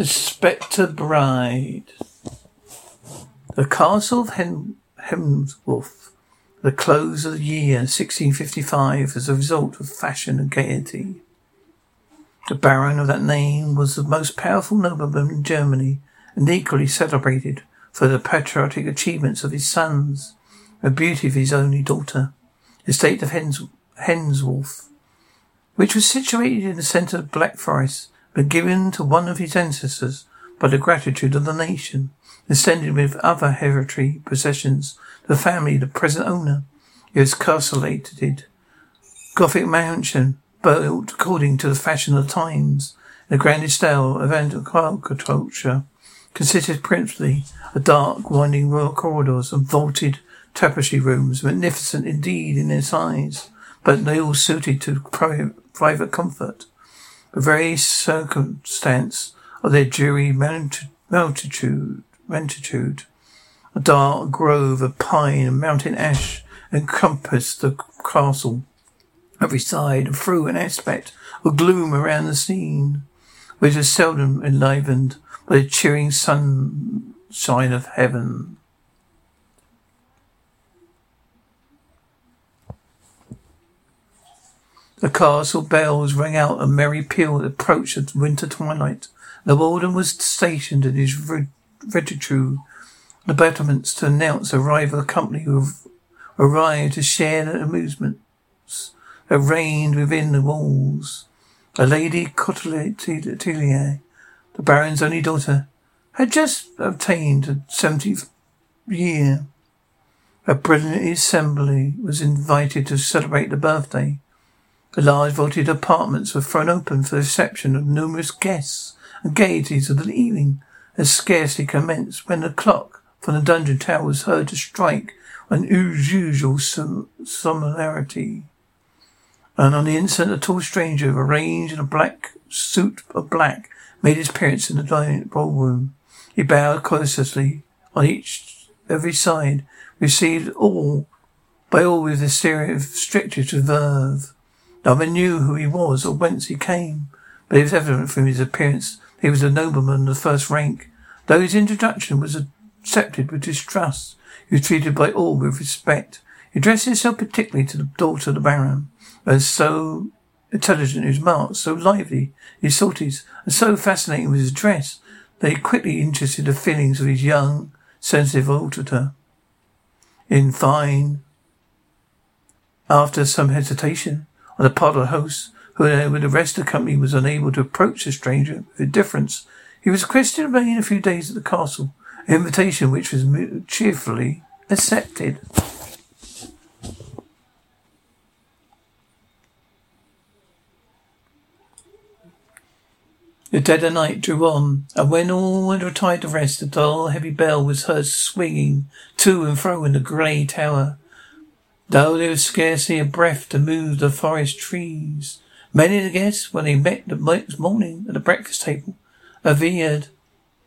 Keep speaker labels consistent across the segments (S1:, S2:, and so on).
S1: The Spectre Bride. The Castle of Hem- Hemsworth. The close of the year 1655 as a result of fashion and gaiety. The Baron of that name was the most powerful nobleman in Germany and equally celebrated for the patriotic achievements of his sons, the beauty of his only daughter, the estate of Hens- Henswolf, which was situated in the centre of Black Forest, but given to one of his ancestors by the gratitude of the nation, extended with other hereditary possessions the family the present owner. It was castellated Gothic mansion built according to the fashion of the times, in a grand style of architecture, consisted principally of dark, winding royal corridors and vaulted tapestry rooms, magnificent indeed in their size, but they all suited to private comfort. The very circumstance of their dreary multitude, a dark grove of pine and mountain ash encompassed the castle every side and threw an aspect of gloom around the scene, which was seldom enlivened by the cheering sunshine of heaven. The castle bells rang out a merry peal at the approach of winter twilight. The warden was stationed at his regiture the battlements to announce the arrival of the company who arrived to share the amusements that reigned within the walls. A lady Cotillier, the Baron's only daughter, had just obtained a seventieth year. A brilliant assembly was invited to celebrate the birthday. The large vaulted apartments were thrown open for the reception of numerous guests, and gaieties of the evening had scarcely commenced when the clock from the dungeon tower was heard to strike an unusual similarity. And on the instant, a tall stranger, arranged in a black suit of black, made his appearance in the dining ballroom. He bowed courteously on each every side, received all by all with the stare of strictest reserve. No one knew who he was or whence he came, but it was evident from his appearance that he was a nobleman of first rank. Though his introduction was accepted with distrust, he was treated by all with respect. He addressed himself particularly to the daughter of the Baron, as so intelligent his marks, so lively his sorties, and so fascinating was his dress, that he quickly interested the feelings of his young, sensitive auditor. In fine, after some hesitation, on the part of the host, who uh, with the rest of the company was unable to approach the stranger with indifference. He was requested to remain a few days at the castle, an invitation which was cheerfully accepted. The dead of night drew on, and when all had retired to rest, the dull, heavy bell was heard swinging to and fro in the grey tower though there was scarcely a breath to move the forest trees. Many of the guests, when they met the next morning at the breakfast table, averred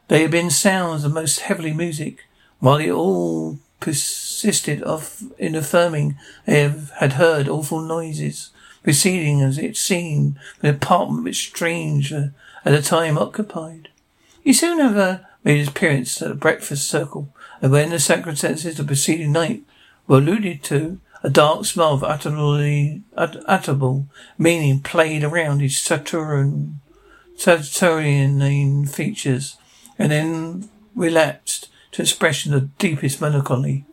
S1: they had been sounds of most heavily music, while they all persisted of in affirming they had heard awful noises, proceeding as it seemed from the apartment which stranger at the time occupied. He soon, however, made his appearance at the breakfast circle, and when the circumstances of the preceding night were alluded to, a dark smile of utterly utterable meaning played around his Saturn, Saturnian features, and then relapsed to expression of deepest melancholy.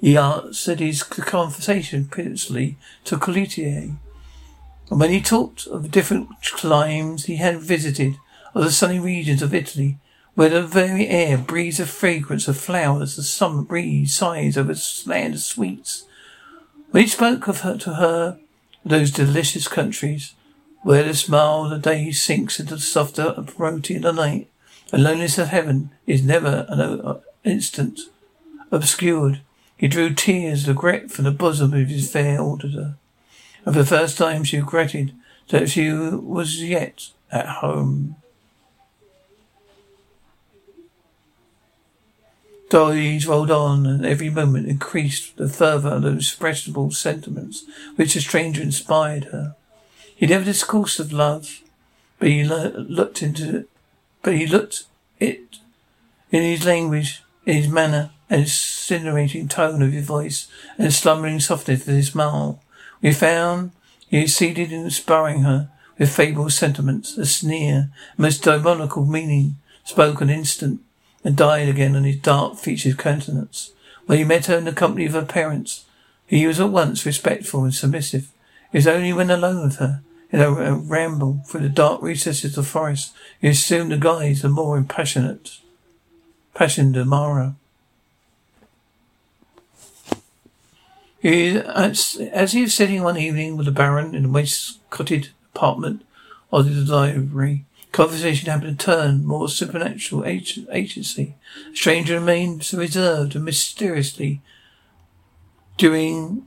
S1: He answered his conversation principally to Cotillier, and when he talked of the different climes he had visited, of the sunny regions of Italy, where the very air breathes the fragrance of flowers, the summer breeze sighs over land of sweets, when he spoke of her to her, those delicious countries, where the smile of the day sinks into the softer roti of the night. The loneliness of heaven is never an uh, instant obscured. He drew tears of regret from the bosom of his fair auditor. And for the first time she regretted that she was yet at home. Days rolled on, and every moment increased the fervour of those expressible sentiments which the stranger inspired her. He never discoursed of love, but he looked into, but he looked it in his language, in his manner, and insinuating tone of his voice, and the slumbering softness of his smile. We found he succeeded in inspiring her with fabled sentiments, a sneer, a most diabolical meaning, spoke an instant and died again on his dark featured countenance. When he met her in the company of her parents, he was at once respectful and submissive. It was only when alone with her, in a ramble through the dark recesses of the forest, he assumed the guise of more impassionate, passionate admirer. He, as, as he was sitting one evening with the Baron in the wainscoted apartment of the library, Conversation happened to turn more supernatural agency. The stranger remained reserved and mysteriously during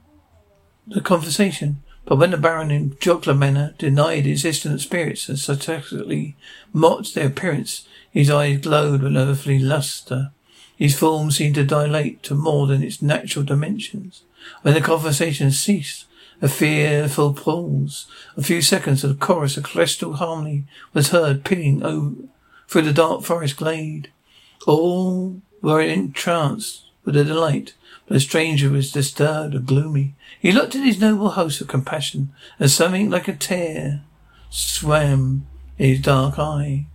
S1: the conversation. But when the Baron in jocular manner denied existence of spirits and sarcastically mocked their appearance, his eyes glowed with an earthly lustre. His form seemed to dilate to more than its natural dimensions. When the conversation ceased, a fearful pause. A few seconds of the chorus of celestial harmony was heard pealing over through the dark forest glade. All were entranced with the delight, but the stranger was disturbed and gloomy. He looked at his noble host with compassion, and something like a tear swam in his dark eye.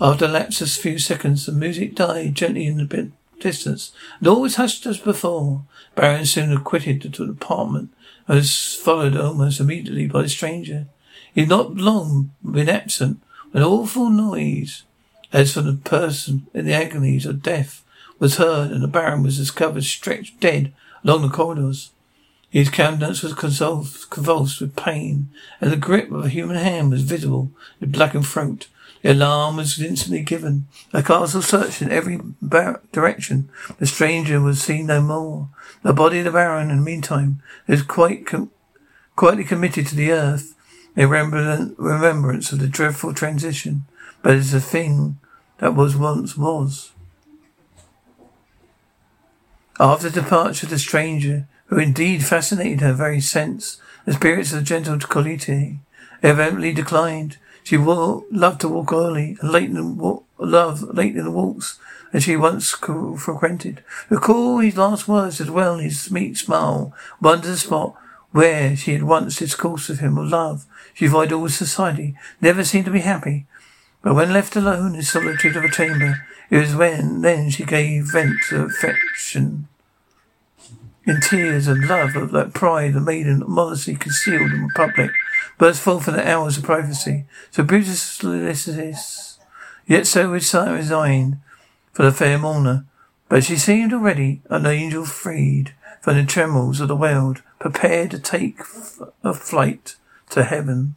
S1: After a lapse of a few seconds, the music died gently in the distance, and all was hushed as before. Baron had quitted the apartment was followed almost immediately by the stranger. He had not long been absent when an awful noise, as from the person in the agonies of death, was heard, and the Baron was discovered stretched dead along the corridors. His countenance was convulsed with pain, and the grip of a human hand was visible in blackened throat. The alarm was instantly given. The castle searched in every bar- direction. The stranger was seen no more. The body of the Baron, in the meantime, is quite com- quietly committed to the earth. A remembrance of the dreadful transition, but it's a thing that was once was. After the departure of the stranger, who indeed fascinated her very sense, the spirits of the gentle Colite evidently declined. She will loved to walk early and late in the walk, love late in the walks that she once frequented. Recall his last words as well, his sweet smile, wonder the spot where she had once discoursed with him of love. She avoided all society, never seemed to be happy. But when left alone in solitude of a chamber, it was when then she gave vent to affection in tears of love of that pride the maiden modesty concealed in public burst forth in the hours of privacy. So solicitous, yet so resigned for the fair mourner. But she seemed already an angel freed from the tremors of the world, prepared to take a flight to heaven.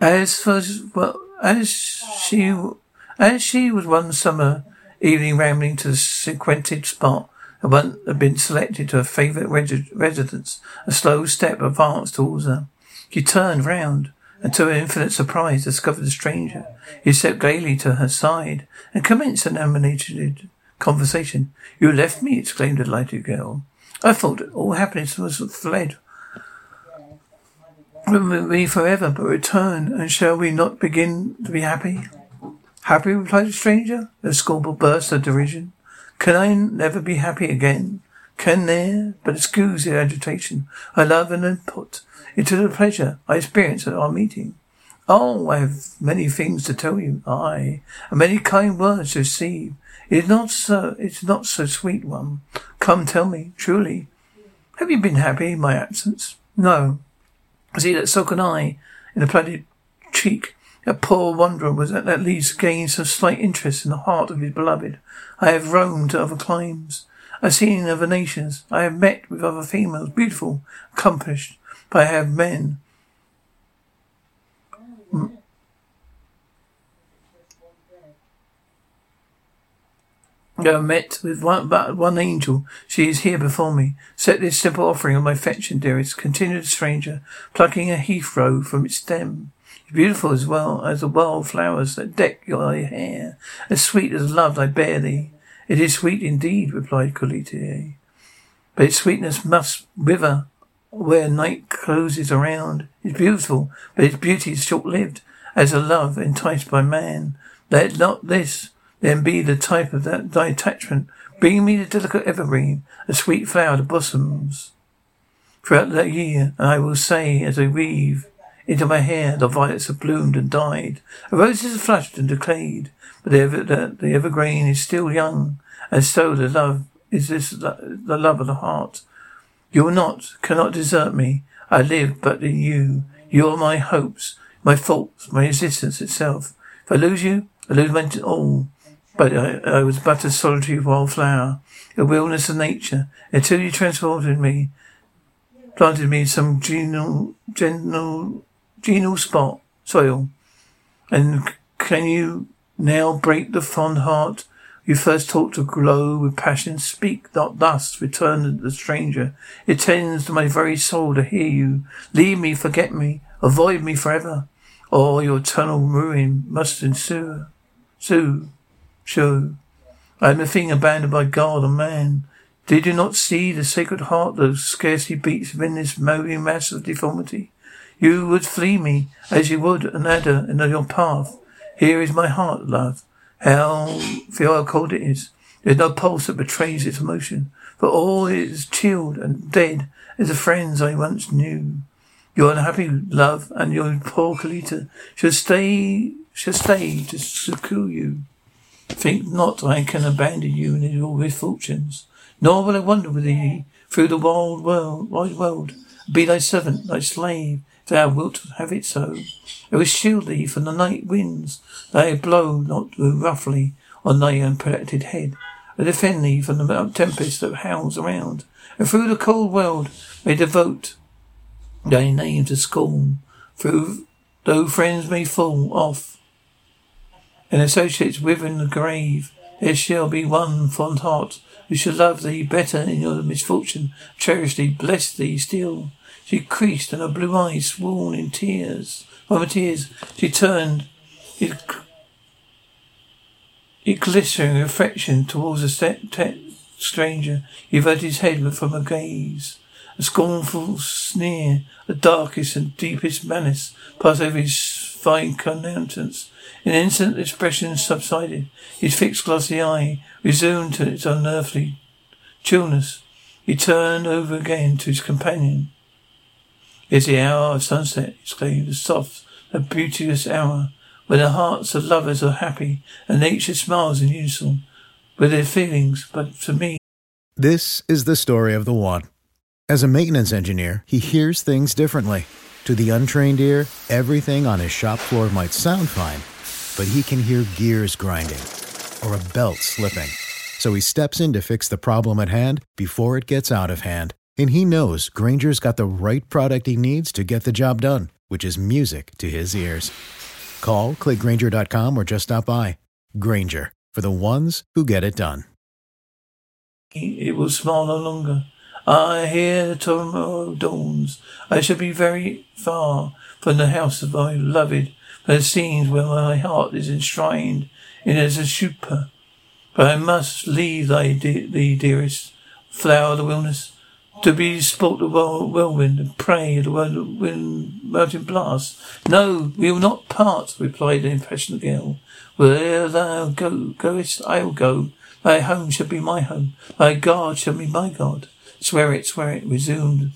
S1: As for well, as she as she was one summer evening rambling to the sequented spot and one had been selected to her favourite residence. A slow step advanced towards her. She turned round and to her infinite surprise discovered the stranger. He stepped gaily to her side and commenced an animated conversation. You left me, exclaimed the delighted girl. I thought all happiness was fled from me forever, but return, and shall we not begin to be happy? Happy, replied the stranger, a scornful burst of derision. Can I never be happy again? Can there? But excuse the agitation. I love and input into the pleasure I experience at our meeting. Oh, I have many things to tell you. I, and many kind words to receive. It is not so, it's not so sweet one. Come tell me, truly. Have you been happy in my absence? No. See that sullen eye in the plated cheek that poor wanderer was at least gaining some slight interest in the heart of his beloved. I have roamed to other climes. I've seen other nations. I have met with other females, beautiful, accomplished, but I have men. Mm. I have met with one, but one angel. She is here before me. Set this simple offering on my affection, dearest, continued the stranger, plucking a heath rose from its stem. Beautiful as well as the wild flowers that deck your hair, as sweet as love I bear thee. It is sweet indeed, replied Colite. But its sweetness must wither where night closes around. It's beautiful, but its beauty is short-lived, as a love enticed by man. Let not this then be the type of that thy attachment. Bring me the delicate evergreen, a sweet flower that blossoms throughout that year, and I will say as I weave into my hair the violets have bloomed and died. The roses have flushed and decayed, but the, ever, the, the evergreen is still young, and so the love is this the love of the heart. You will not, cannot desert me. I live but in you. You are my hopes, my faults, my existence itself. If I lose you, I lose my all. But I, I was but a solitary wildflower, a wilderness of nature, until you transported me, planted me in some genial, genial, genial spot, soil. And can you now break the fond heart you first taught to glow with passion. Speak not thus, returned the stranger. It tends to my very soul to hear you. Leave me, forget me, avoid me forever, or your eternal ruin must ensue. Sue, show. I am a thing abandoned by God and man. Did you not see the sacred heart that scarcely beats within this moving mass of deformity? You would flee me as you would an adder in your path. Here is my heart, love. How feel how cold it is. There's no pulse that betrays its emotion, for all is chilled and dead as the friends I once knew. Your unhappy love and your poor Colita shall stay shall stay to secure you. Think not I can abandon you in your misfortunes, nor will I wander with thee through the wild world, wide world, be thy servant, thy slave, thou wilt have it so. It will shield thee from the night winds, they blow not roughly on thy unprotected head. I defend thee from the tempest that howls around, and through the cold world may devote thy name to scorn. Through though friends may fall off and associates within the grave, there shall be one fond heart who shall love thee better in your misfortune, cherish thee, bless thee still. She creased, and her blue eyes swollen in tears. Her tears, she turned it, it glittering affection towards the stranger. He averted his head from her gaze. A scornful sneer, the darkest and deepest menace, passed over his fine countenance. In an instant, the expression subsided. His fixed glassy eye resumed to its unearthly chillness. He turned over again to his companion. It's the hour of sunset, exclaimed the soft, the beauteous hour, when the hearts of lovers are happy and nature smiles in unison with their feelings. But for me,
S2: this is the story of the one. As a maintenance engineer, he hears things differently. To the untrained ear, everything on his shop floor might sound fine, but he can hear gears grinding or a belt slipping. So he steps in to fix the problem at hand before it gets out of hand and he knows Grainger's got the right product he needs to get the job done, which is music to his ears. Call, clickgrainger.com, or just stop by. Grainger, for the ones who get it done.
S1: It will smile no longer. I hear tomorrow dawns. I shall be very far from the house of my beloved, from the scenes where my heart is enshrined in as a. But I must leave thy, de- thee, dearest flower of the wilderness to be sport the whirlwind and prey at the whirlwind mountain blast. No, we will not part, replied the impassioned girl. Where thou go, goest, I will go. Thy home shall be my home. Thy God shall be my God. Swear it, swear it, resumed.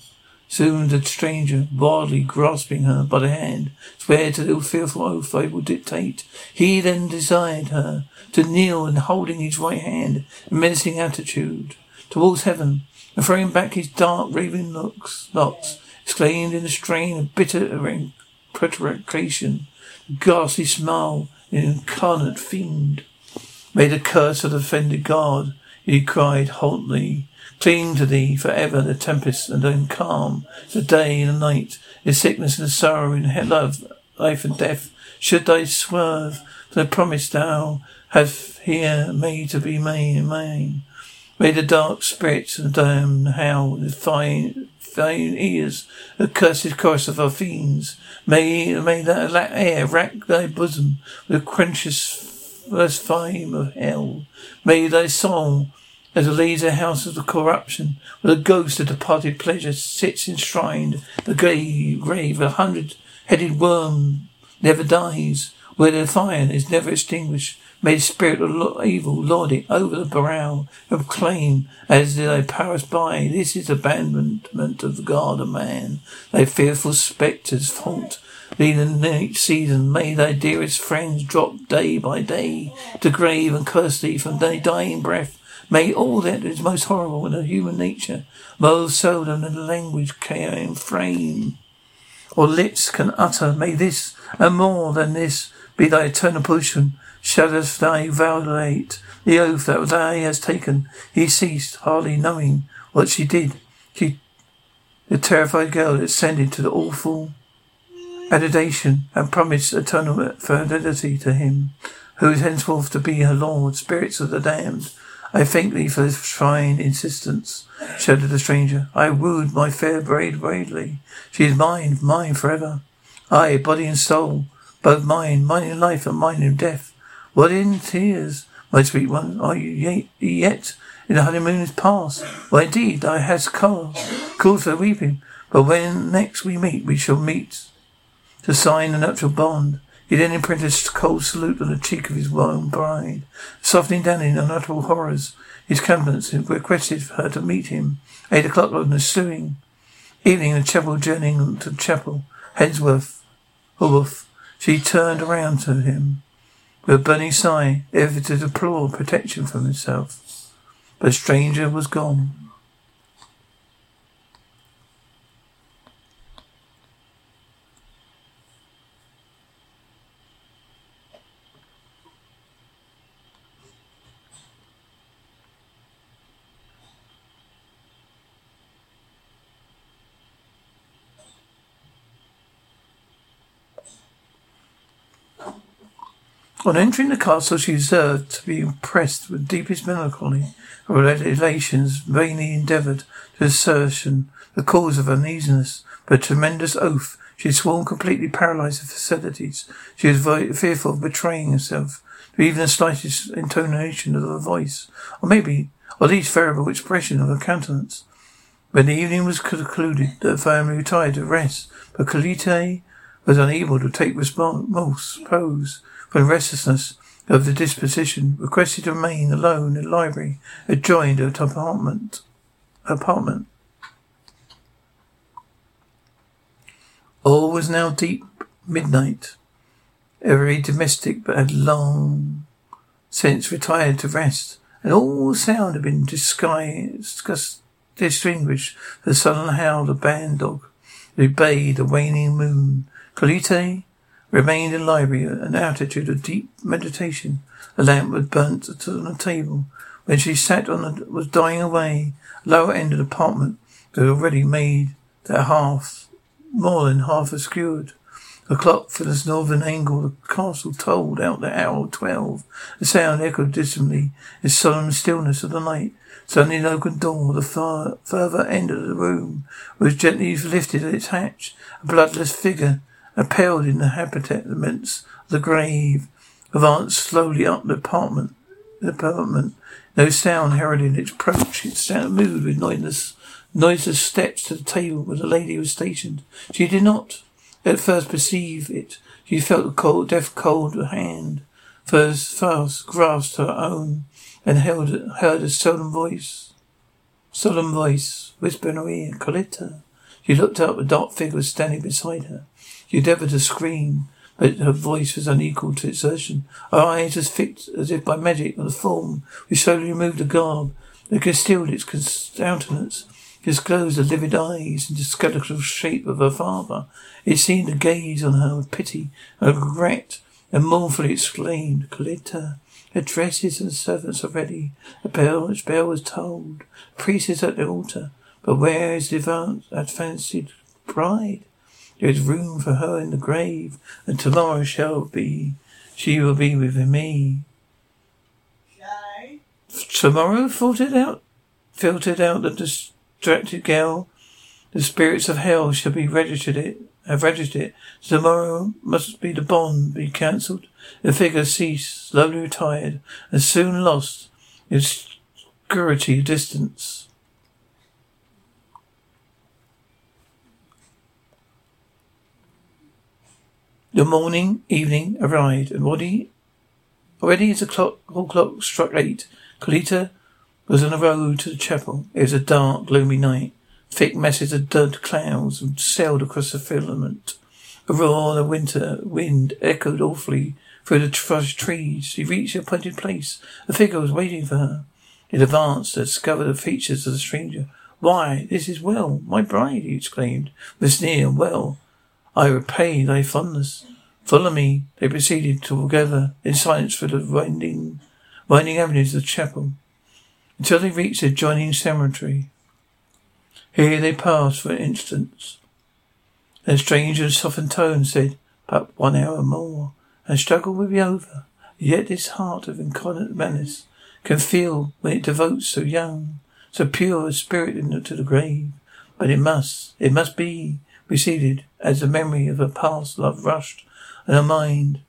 S1: Soon the stranger, wildly grasping her by the hand, swear to the fearful oath I will dictate. He then desired her to kneel and holding his right hand in menacing attitude towards heaven, and throwing back his dark raven locks, locks exclaimed in a strain of bitter imprecation, ghastly smile, an incarnate fiend, made a curse of the offended God. he cried hotly. Cling to thee forever, the tempest and then calm, the day and the night, the sickness and the sorrow, in love, life and death. Should thy swerve, the promise thou hast here made to be mine, May the dark spirits and damn howl the fine thine ears, the cursed chorus of our fiends. May may that air rack thy bosom with quenches first flame of hell. May thy soul as a laser house of the corruption, where the ghost of departed pleasure sits enshrined, the grave, grave, a hundred-headed worm never dies, where the fire is never extinguished. May the spirit of evil lord it over the brow of claim as they pass by. This is abandonment of the God and man. Thy fearful spectres haunt thee in each season. May thy dearest friends drop day by day to grave and curse thee from thy dying breath. May all that is most horrible in the human nature, most seldom in the language can frame, or lips can utter, may this and more than this be thy eternal portion. Shouldst thy violate the oath that thou hast taken? He ceased, hardly knowing what she did. She, the terrified girl, ascended to the awful adoration and promised eternal fidelity to him, who is henceforth to be her lord. Spirits of the damned, I thank thee for this fine insistence, shouted the stranger. I wooed my fair bride bravely. She is mine, mine forever. I, body and soul, both mine, mine in life and mine in death. What in tears, my sweet one, are you yet, yet in the honeymoon is past? Well, indeed, thou hast cause, cause for weeping. But when next we meet, we shall meet to sign the nuptial bond. He then imprinted a cold salute on the cheek of his own bride, softening down in unutterable horrors his countenance, and requested for her to meet him. Eight o'clock on the ensuing evening, the chapel journeying to the chapel, Hensworth, Hubboff. She turned around to him with a burning sigh, to deplore protection from himself. But the stranger was gone. On entering the castle, she observed to be impressed with deepest melancholy. Her relations vainly endeavoured to ascertain the cause of uneasiness. But a tremendous oath, she had sworn completely paralysed her facilities. She was fearful of betraying herself to even the slightest intonation of her voice, or maybe, or least variable expression of her countenance. When the evening was concluded, the family retired to rest, but Colette was unable to take response, pose from restlessness of the disposition, requested to remain alone in the library adjoined her apartment. Apartment. All was now deep midnight. Every domestic but had long since retired to rest, and all sound had been disguised, distinguished the sullen howl of the band dog who bayed the waning moon. Colette remained in the library, an attitude of deep meditation. A lamp was burnt on the table. When she sat on the, was dying away, lower end of the apartment had already made their half, more than half obscured. A clock from the northern angle of the castle told out the hour of twelve. The sound echoed distantly in solemn stillness of the night. Suddenly an open door, the far, further end of the room, was gently lifted at its hatch. A bloodless figure Appelled in the habiliments of the grave, advanced slowly up the apartment. The apartment. No sound heralding its approach. It sound moved with noiseless, noiseless steps to the table where the lady was stationed. She did not at first perceive it. She felt the cold, death cold hand first fast grasped her own and held heard a solemn voice, solemn voice whisper in her ear, Coletta. She looked up, a dark figure was standing beside her. She endeavoured to scream, but her voice was unequal to exertion. Her eyes as fixed as if by magic on the form which slowly removed the garb that concealed its countenance, disclosed the livid eyes and the skeletal shape of her father. It seemed to gaze on her with pity and regret, and mournfully exclaimed, Coletta, The dresses and servants are ready. The bell, its bell was tolled. The priest is at the altar. But where is the advanced, bride? There is room for her in the grave, and tomorrow shall be, she will be with me. Tomorrow filtered out, filtered out the distracted girl. The spirits of hell shall be registered it, have registered it. Tomorrow must be the bond be cancelled. The figure ceased, slowly retired, and soon lost its obscurity distance. The morning, evening arrived, and already, already as the clock, whole clock struck eight, Colita was on the road to the chapel. It was a dark, gloomy night. Thick masses of dud clouds sailed across the firmament. A roar of winter wind echoed awfully through the crushed trees. She reached the appointed place. A figure was waiting for her. It advanced to discover the features of the stranger. Why, this is well, my bride, he exclaimed, with sneer. Well, I repay thy fondness. Follow me. They proceeded together in silence through the winding, winding avenues of the chapel until they reached the adjoining cemetery. Here they paused for an instant. Then a stranger softened tone said, But one hour more, and struggle will be over. Yet this heart of incarnate menace can feel when it devotes so young, so pure a spirit into the grave. But it must, it must be receded as the memory of a past love rushed in her mind.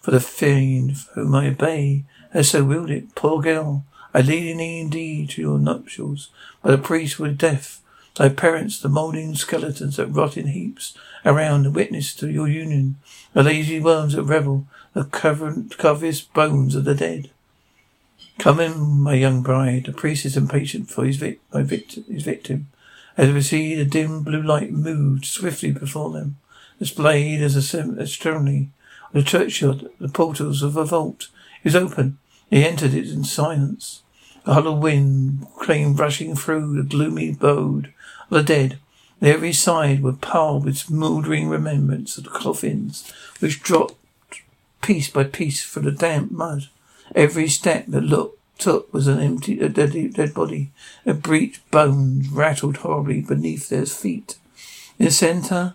S1: For the fiend whom I obey has so willed it. Poor girl, I lead thee indeed to your nuptials, but the priest was deaf. Thy parents, the mouldering skeletons that rot in heaps around, the witness to your union, the lazy worms that revel, the covetous bones of the dead. Come in, my young bride. The priest is impatient for his, vic- my vict- his victim. As we see the dim blue light moved swiftly before them, displayed as a ceremony. The churchyard, the portals of a vault is open. They entered it in silence. A hollow wind came rushing through the gloomy abode of the dead. On every side were piled with smouldering remembrance of the coffins, which dropped piece by piece through the damp mud. Every step that looked took was an empty, a dead, dead body. A breached bones rattled horribly beneath their feet. In the centre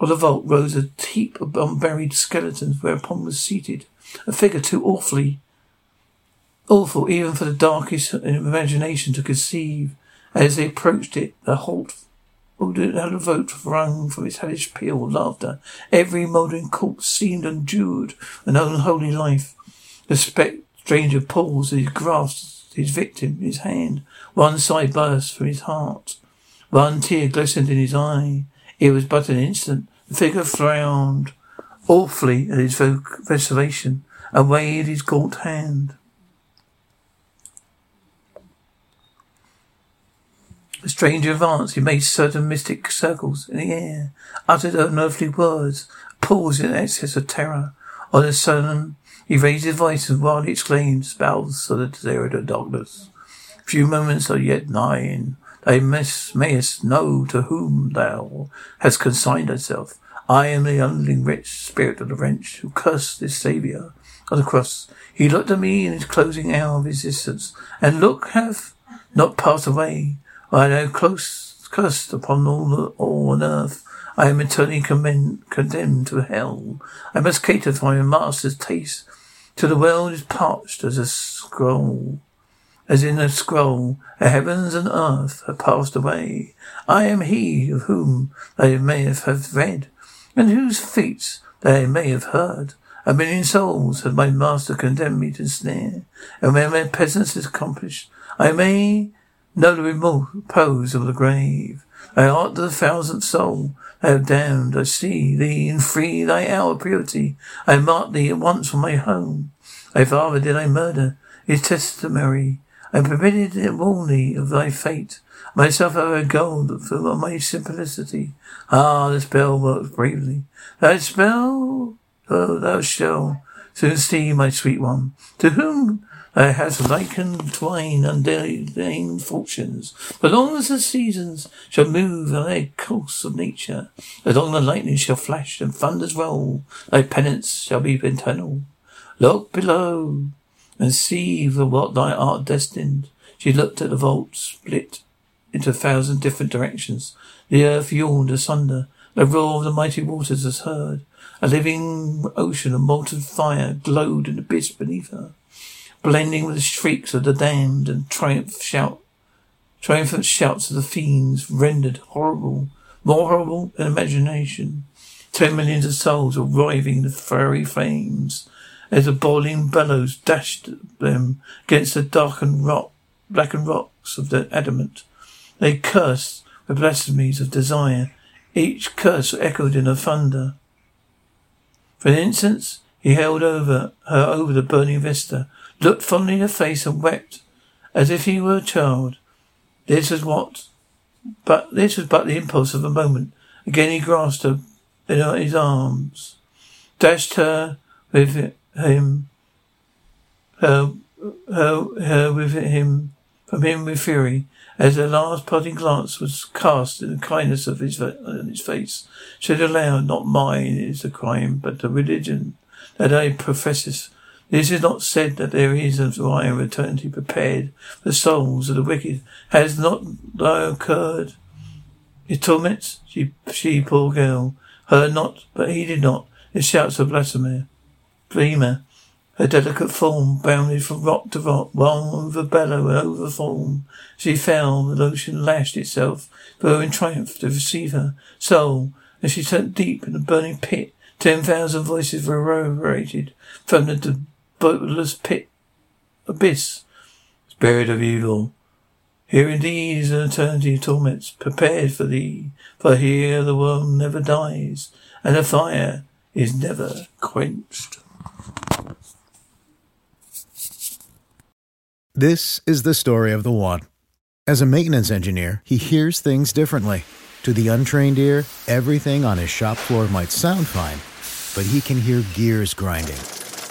S1: of the vault rose a heap of unburied skeletons whereupon was seated a figure too awfully awful even for the darkest imagination to conceive. As they approached it, the halt oh, had a vote wrung from its hellish peal of laughter. Every mouldering corpse seemed endued an unholy life. The spectre stranger paused as he grasped his victim in his hand. One sigh burst from his heart. One tear glistened in his eye. It was but an instant. The figure frowned awfully at his vacillation and waved his gaunt hand. The stranger advanced. He made certain mystic circles in the air, uttered unearthly words, paused in excess of terror. On a sudden, he raised his voice and wildly exclaimed, Spells of the zero darkness. Few moments are yet nigh, thou mayest know to whom thou hast consigned thyself. I am the unling rich spirit of the wretch who cursed this Saviour on the cross. He looked at me in his closing hour of existence, and look have not passed away. I know close cursed upon all, all on earth. I am eternally condemned to hell. I must cater for my master's taste till the world is parched as a scroll. As in a scroll, the heavens and earth have passed away. I am he of whom they may have read, and whose feats they may have heard. A million souls have my master condemned me to snare, and when my presence is accomplished, I may know the repose of the grave. I art the thousandth soul I have damned. I see thee and free thy hour purity. I marked thee at once from my home. Thy father did I murder. His testimony. I permitted it warn thee of thy fate. Myself I have gold for my simplicity. Ah, the spell works bravely. Thy spell, oh, thou shalt soon see, my sweet one, to whom Uh, Thou hast likened twine undying fortunes. But long as the seasons shall move on their course of nature, as long the lightning shall flash and thunders roll, thy penance shall be eternal. Look below. and see for what thy art destined. She looked at the vault split into a thousand different directions. The earth yawned asunder. The roar of the mighty waters was heard. A living ocean of molten fire glowed in the abyss beneath her, blending with the shrieks of the damned and triumph shout, triumphant shouts of the fiends rendered horrible, more horrible than imagination. Ten millions of souls were writhing in the fiery flames as the boiling bellows dashed them against the darkened rock, blackened rocks of the adamant. They cursed with blasphemies of desire. Each curse echoed in a thunder. For an instant, he held over her over the burning vista, looked fondly in her face and wept as if he were a child. This was what, but this was but the impulse of a moment. Again he grasped her in his arms, dashed her with him, her, her, her with him, from him with fury, as the last parting glance was cast in the kindness of his, his face, said aloud, Not mine is the crime, but the religion that I profess. This is not said that there is a fire of eternity prepared for the souls of the wicked. Has not that occurred? His torments, she, she, poor girl, heard not, but he did not. His shouts of blasphemy. Dreamer, her delicate form bounded from rock to rock, while over bellow and over foam. She fell, the ocean lashed itself, though in triumph to receive her soul. As she sank deep in the burning pit, ten thousand voices reverberated from the bottomless pit abyss. Spirit of evil, here indeed is an eternity of torments prepared for thee, for here the world never dies, and the fire is never quenched.
S2: This is the story of the one. As a maintenance engineer, he hears things differently. To the untrained ear, everything on his shop floor might sound fine, but he can hear gears grinding